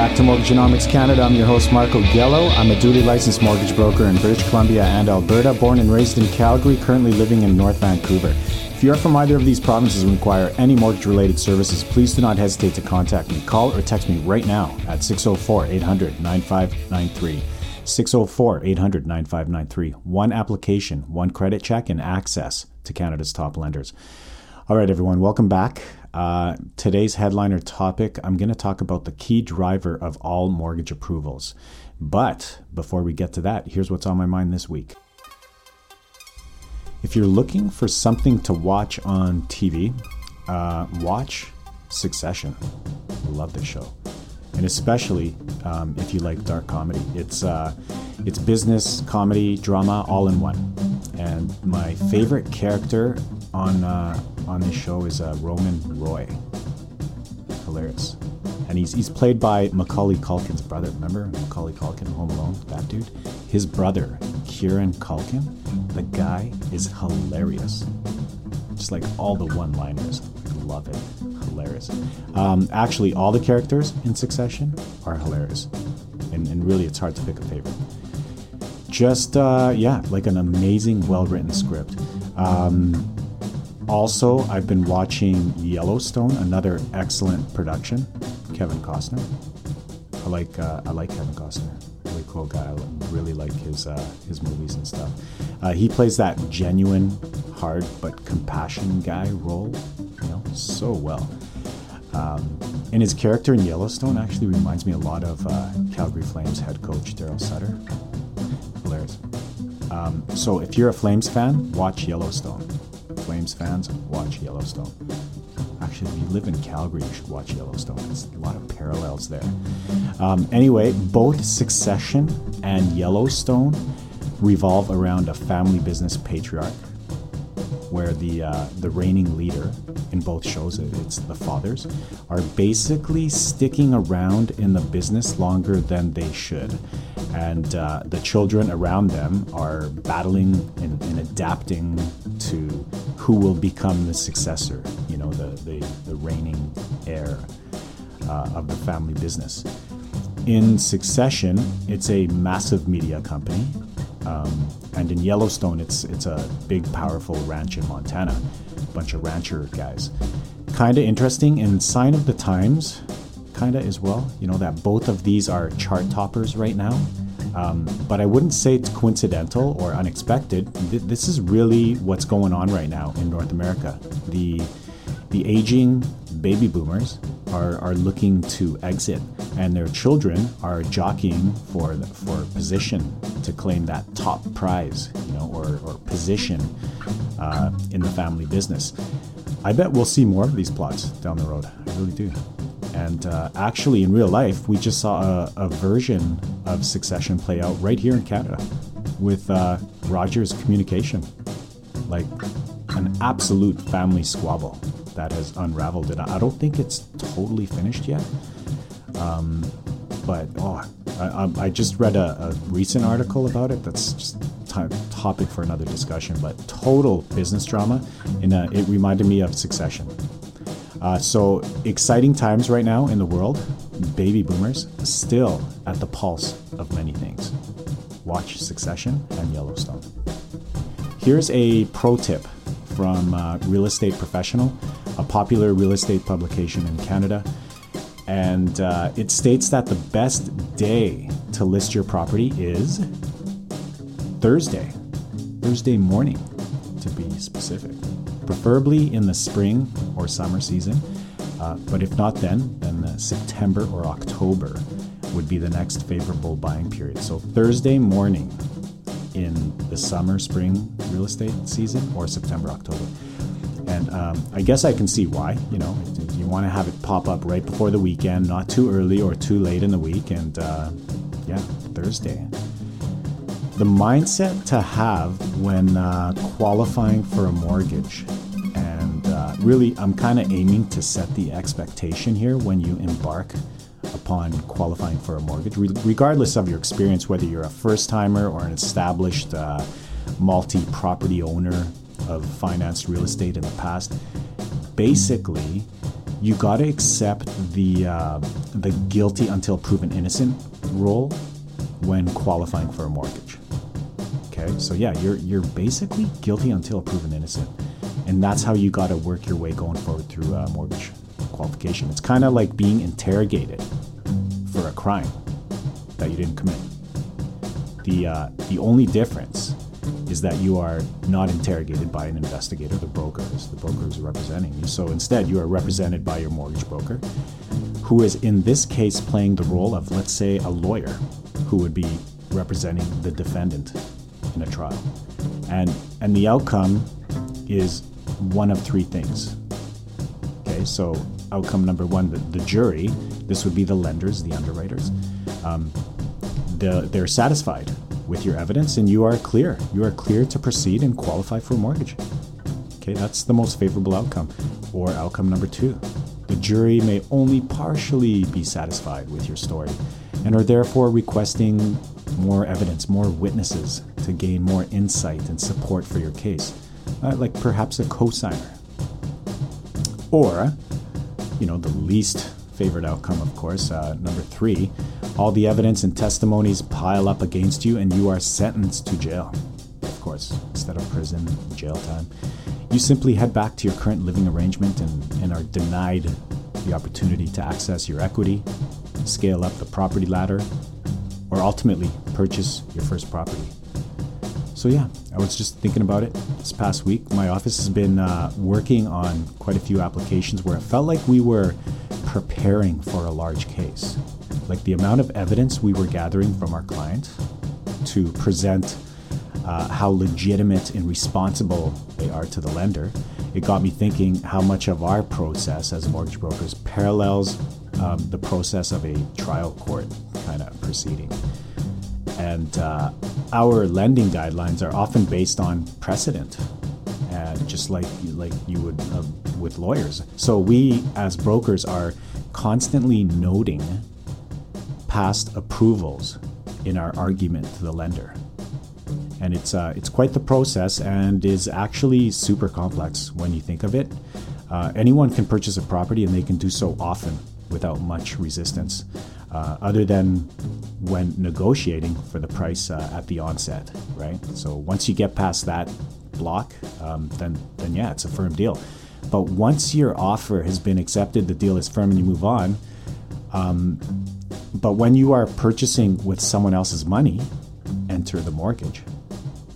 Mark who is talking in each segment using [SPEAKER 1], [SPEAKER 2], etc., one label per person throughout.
[SPEAKER 1] Back to Mortgagenomics Canada. I'm your host, Marco Gello. I'm a duly licensed mortgage broker in British Columbia and Alberta, born and raised in Calgary, currently living in North Vancouver. If you are from either of these provinces and require any mortgage related services, please do not hesitate to contact me. Call or text me right now at 604 800 9593. 604 800 9593. One application, one credit check, and access to Canada's top lenders. All right, everyone, welcome back. Uh, today's headliner topic I'm going to talk about the key driver of all mortgage approvals. But before we get to that, here's what's on my mind this week. If you're looking for something to watch on TV, uh, watch Succession. I love this show, and especially um, if you like dark comedy. It's uh, it's business, comedy, drama, all in one. And my favorite character on uh, on this show is uh, Roman Roy. Hilarious. And he's, he's played by Macaulay Culkin's brother. Remember Macaulay Culkin, Home Alone? That dude? His brother, Kieran Culkin, the guy is hilarious. Just like all the one liners. I love it. Hilarious. Um, actually, all the characters in Succession are hilarious. And, and really, it's hard to pick a favorite. Just, uh, yeah, like an amazing, well written script. Um, also, I've been watching Yellowstone, another excellent production. Kevin Costner. I like uh, I like Kevin Costner. Really cool guy. I really like his uh, his movies and stuff. Uh, he plays that genuine, hard but compassion guy role, you know, so well. Um, and his character in Yellowstone actually reminds me a lot of uh, Calgary Flames head coach Darryl Sutter. Hilarious. Um, so if you're a Flames fan, watch Yellowstone. Flames fans, watch Yellowstone. Actually, if you live in Calgary, you should watch Yellowstone. There's a lot of parallels there. Um, anyway, both Succession and Yellowstone revolve around a family business patriarch, where the uh, the reigning leader in both shows, it's the fathers, are basically sticking around in the business longer than they should and uh, the children around them are battling and, and, adapting to who will become the successor, you know, the, the, the reigning heir uh, of the family business. In Succession, it's a massive media company, um, and in Yellowstone, it's it's a big, powerful ranch in Montana, bunch of rancher guys. Kind of interesting. In Sign of the Times, kind of as well. You know that both of these are chart toppers right now. Um, but I wouldn't say it's coincidental or unexpected. This is really what's going on right now in North America. The the aging baby boomers are, are looking to exit, and their children are jockeying for for position to claim that top prize, you know, or, or position uh, in the family business. I bet we'll see more of these plots down the road. I really do. And uh, actually, in real life, we just saw a, a, version of Succession play out right here in Canada with uh, Rogers Communication. Like an absolute family squabble that has unraveled. And I don't think it's totally finished yet. Um, but oh, I, I, just read a, a, recent article about it that's just t- topic for another discussion. But total business drama, and it reminded me of Succession. Uh, so exciting times right now in the world. Baby boomers still at the pulse of many things. Watch Succession and Yellowstone. Here's a pro tip from uh, Real Estate Professional, a popular real estate publication in Canada. And uh, it states that the best day to list your property is Thursday, Thursday morning, to be specific preferably in the spring or summer season. Uh, but if not then, then September or October would be the next favorable buying period. So Thursday morning in the summer, spring real estate season or September, October. And um, I guess I can see why. You know, you want to have it pop up right before the weekend, not too early or too late in the week. And uh, yeah, Thursday. The mindset to have when uh, qualifying for a mortgage really, I'm kind of aiming to set the expectation here when you embark upon qualifying for a mortgage, Re- regardless of your experience, whether you're a first timer or an established uh, multi property owner of financed real estate in the past. Basically, you got to accept the uh, the guilty until proven innocent role when qualifying for a mortgage. Okay, so yeah, you're you're basically guilty until proven innocent, and that's how you got to work your way going forward through uh, mortgage qualification. It's kind of like being interrogated for a crime that you didn't commit. The uh, the only difference is that you are not interrogated by an investigator. The broker is the broker is representing you. So instead, you are represented by your mortgage broker, who is in this case playing the role of, let's say, a lawyer, who would be representing the defendant in a trial, and and the outcome is one of three things. Okay, so outcome number one, the, the jury, this would be the lenders, the underwriters, um, the, they're satisfied with your evidence and you are clear. You are clear to proceed and qualify for a mortgage. Okay, that's the most favorable outcome. Or outcome number two, the jury may only partially be satisfied with your story and are therefore requesting more evidence, more witnesses to gain more insight and support for your case, uh, like perhaps a cosigner. Or you know, the least favorite outcome, of course. Uh, number three, all the evidence and testimonies pile up against you and you are sentenced to jail. Of course, instead of prison, jail time. You simply head back to your current living arrangement and, and are denied the opportunity to access your equity, scale up the property ladder, or ultimately purchase your first property. So, yeah, I was just thinking about it this past week. My office has been uh, working on quite a few applications where it felt like we were preparing for a large case. Like the amount of evidence we were gathering from our client to present uh, how legitimate and responsible they are to the lender, it got me thinking how much of our process as mortgage brokers parallels um, the process of a trial court kind of proceeding. And uh, our lending guidelines are often based on precedent, uh, just like like you would uh, with lawyers. So we, as brokers, are constantly noting past approvals in our argument to the lender, and it's uh, it's quite the process and is actually super complex when you think of it. Uh, anyone can purchase a property, and they can do so often without much resistance uh, other than when negotiating for the price uh, at the onset, right? So once you get past that block, um, then then yeah, it's a firm deal. But once your offer has been accepted, the deal is firm, and you move on. Um, but when you are purchasing with someone else's money, enter the mortgage.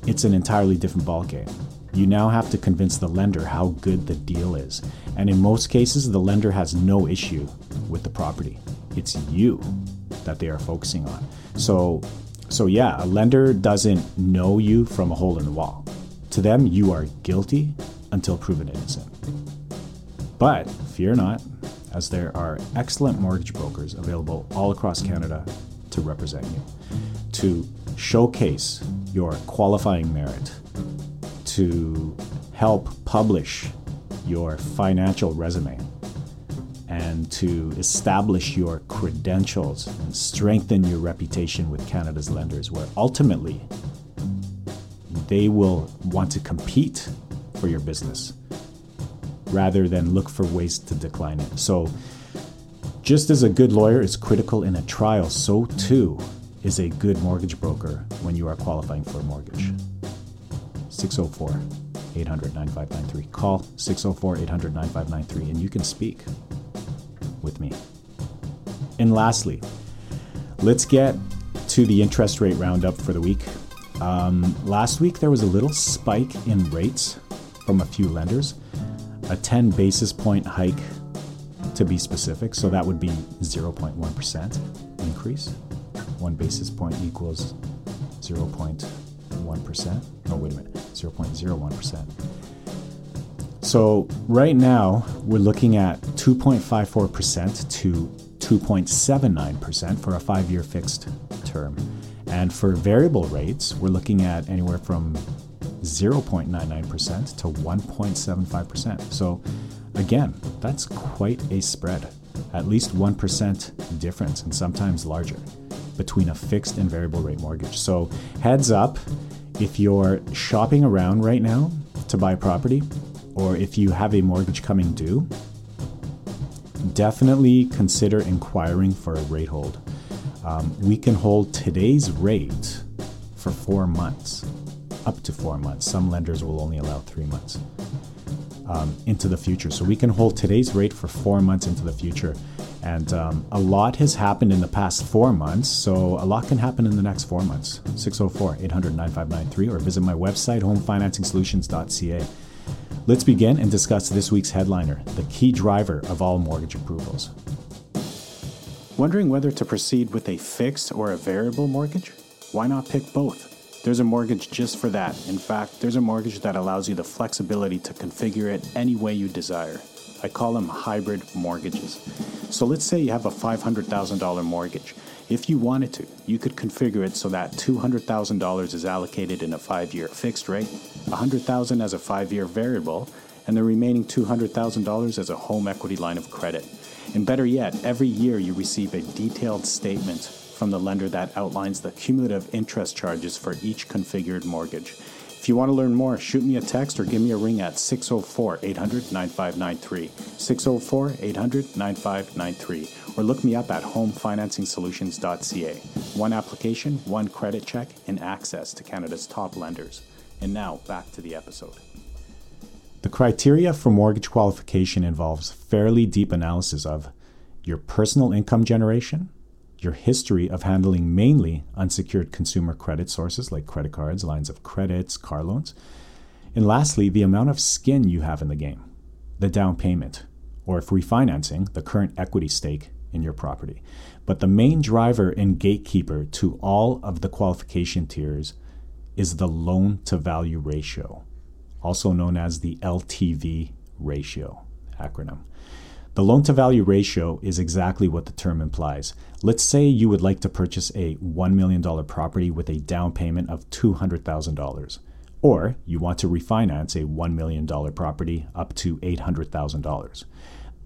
[SPEAKER 1] It's an entirely different ballgame. You now have to convince the lender how good the deal is. And in most cases, the lender has no issue with the property it's you that they are focusing on. So, so yeah, a lender doesn't know you from a hole in the wall. To them, you are guilty until proven innocent. But fear not, as there are excellent mortgage brokers available all across Canada to represent you, to showcase your qualifying merit, to help publish your financial resume and to establish your credentials and strengthen your reputation with Canada's lenders, where ultimately they will want to compete for your business rather than look for ways to decline it. So, just as a good lawyer is critical in a trial, so too is a good mortgage broker when you are qualifying for a mortgage. 604 800 9593. Call 604 800 9593 and you can speak with me. And lastly, let's get to the interest rate roundup for the week. Um, last week, there was a little spike in rates from a few lenders, a 10 basis point hike to be specific. So that would be 0.1% increase. One basis point equals 0.1%. No, wait a minute, 0.01%. So right now we're looking at 2.54% to 2.79% for a five-year fixed term. And for variable rates, we're looking at anywhere from 0.99% to 1.75%. So again, that's quite a spread. At least 1% difference and sometimes larger between a fixed and variable rate mortgage. So heads up, if you're shopping around right now to buy property, or if you have a mortgage coming due, definitely consider inquiring for a rate hold. Um, we can hold today's rate for four months, up to four months. Some lenders will only allow three months um, into the future. So we can hold today's rate for four months into the future. And um, a lot has happened in the past four months, so a lot can happen in the next four months. 604 800 9593 or visit my website, homefinancingsolutions.ca. Let's begin and discuss this week's headliner the key driver of all mortgage approvals. Wondering whether to proceed with a fixed or a variable mortgage? Why not pick both? There's a mortgage just for that. In fact, there's a mortgage that allows you the flexibility to configure it any way you desire. I call them hybrid mortgages. So let's say you have a $500,000 mortgage. If you wanted to, you could configure it so that $200,000 is allocated in a 5-year fixed rate, $100,000 as a 5-year variable, and the remaining $200,000 as a home equity line of credit. And better yet, every year you receive a detailed statement from the lender that outlines the cumulative interest charges for each configured mortgage. If you want to learn more, shoot me a text or give me a ring at 604 800 9593. 604 800 9593. Or look me up at homefinancingsolutions.ca. One application, one credit check, and access to Canada's top lenders. And now, back to the episode. The criteria for mortgage qualification involves fairly deep analysis of your personal income generation, your history of handling mainly unsecured consumer credit sources like credit cards, lines of credits, car loans. And lastly, the amount of skin you have in the game, the down payment, or if refinancing, the current equity stake in your property. But the main driver and gatekeeper to all of the qualification tiers is the loan to value ratio, also known as the LTV ratio acronym. The loan to value ratio is exactly what the term implies. Let's say you would like to purchase a $1 million property with a down payment of $200,000, or you want to refinance a $1 million property up to $800,000.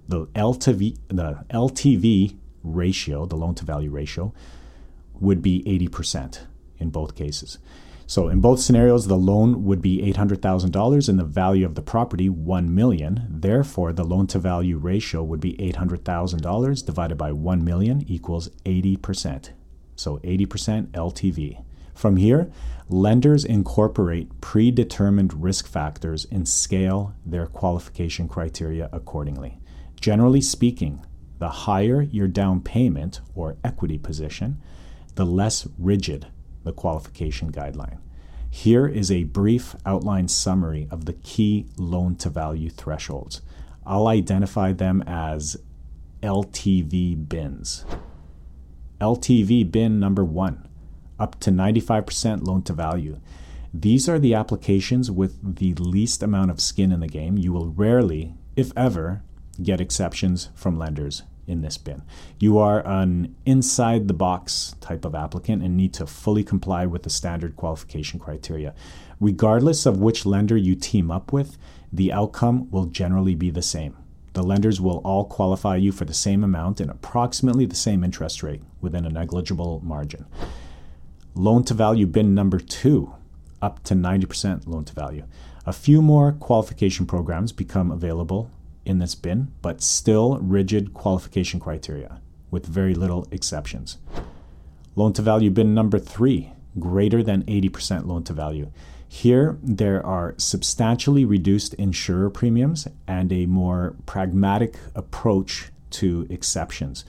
[SPEAKER 1] The LTV, the LTV ratio, the loan to value ratio, would be 80% in both cases. So in both scenarios, the loan would be $800,000 and the value of the property 1 million. Therefore, the loan to value ratio would be $800,000 divided by 1 million equals 80%. So 80% LTV. From here, lenders incorporate predetermined risk factors and scale their qualification criteria accordingly. Generally speaking, the higher your down payment or equity position, the less rigid the qualification guideline. Here is a brief outline summary of the key loan to value thresholds. I'll identify them as LTV bins. LTV bin number one, up to 95% loan to value. These are the applications with the least amount of skin in the game. You will rarely, if ever, get exceptions from lenders in this bin. You are an inside the box type of applicant and need to fully comply with the standard qualification criteria. Regardless of which lender you team up with, the outcome will generally be the same. The lenders will all qualify you for the same amount and approximately the same interest rate within a negligible margin. Loan to value bin number two, up to 90% loan to value. A few more qualification programs become available in this bin, but still rigid qualification criteria with very little exceptions. Loan to value bin number three, greater than 80% loan to value. Here, there are substantially reduced insurer premiums and a more pragmatic approach to exceptions.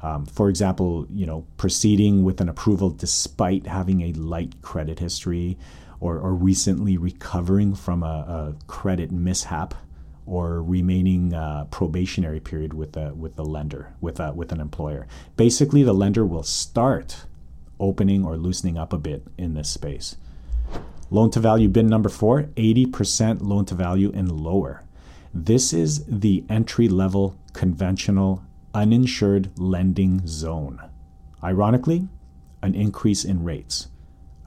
[SPEAKER 1] Um, for example, you know, proceeding with an approval despite having a light credit history or, or recently recovering from a, a credit mishap or remaining uh, probationary period with the with the lender with a, with an employer. Basically, the lender will start opening or loosening up a bit in this space. Loan to value bin number four, 80% loan to value and lower. This is the entry level conventional uninsured lending zone. Ironically, an increase in rates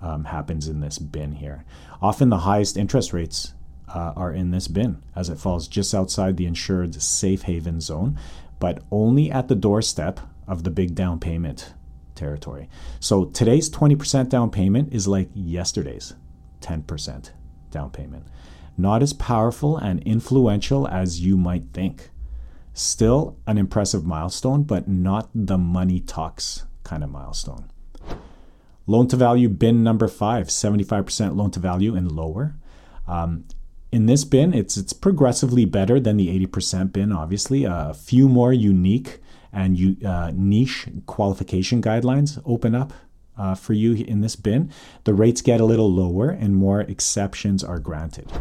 [SPEAKER 1] um, happens in this bin here. Often the highest interest rates uh, are in this bin as it falls just outside the insured safe haven zone, but only at the doorstep of the big down payment territory. So today's 20% down payment is like yesterday's 10% down payment. Not as powerful and influential as you might think. Still an impressive milestone, but not the money talks kind of milestone. Loan to value bin number five, 75% loan to value and lower. Um, in this bin, it's it's progressively better than the 80% bin. Obviously, a few more unique and uh, niche qualification guidelines open up uh, for you in this bin. The rates get a little lower and more exceptions are granted.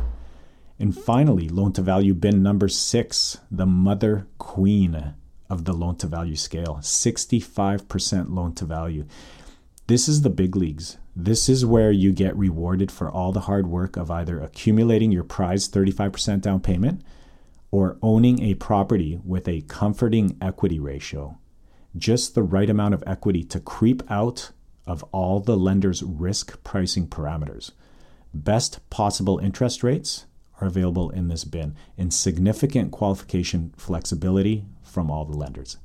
[SPEAKER 1] And finally, loan to value bin number six, the mother queen of the loan to value scale, 65% loan to value. This is the big leagues. This is where you get rewarded for all the hard work of either accumulating your prized 35% down payment or owning a property with a comforting equity ratio. Just the right amount of equity to creep out of all the lender's risk pricing parameters. Best possible interest rates are available in this bin and significant qualification flexibility from all the lenders.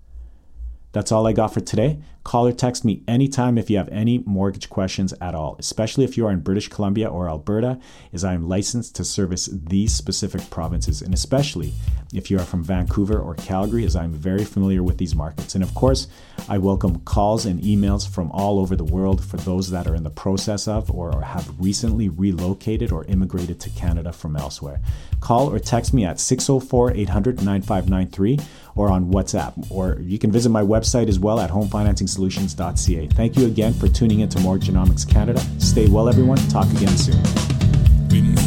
[SPEAKER 1] That's all I got for today. Call or text me anytime if you have any mortgage questions at all, especially if you are in British Columbia or Alberta, as I am licensed to service these specific provinces, and especially if you are from Vancouver or Calgary, as I'm very familiar with these markets. And of course, I welcome calls and emails from all over the world for those that are in the process of or have recently relocated or immigrated to Canada from elsewhere. Call or text me at 604 800 9593 or on WhatsApp, or you can visit my website as well at homefinancingsolutions.ca. Thank you again for tuning into Mortgagenomics Canada. Stay well, everyone. Talk again soon.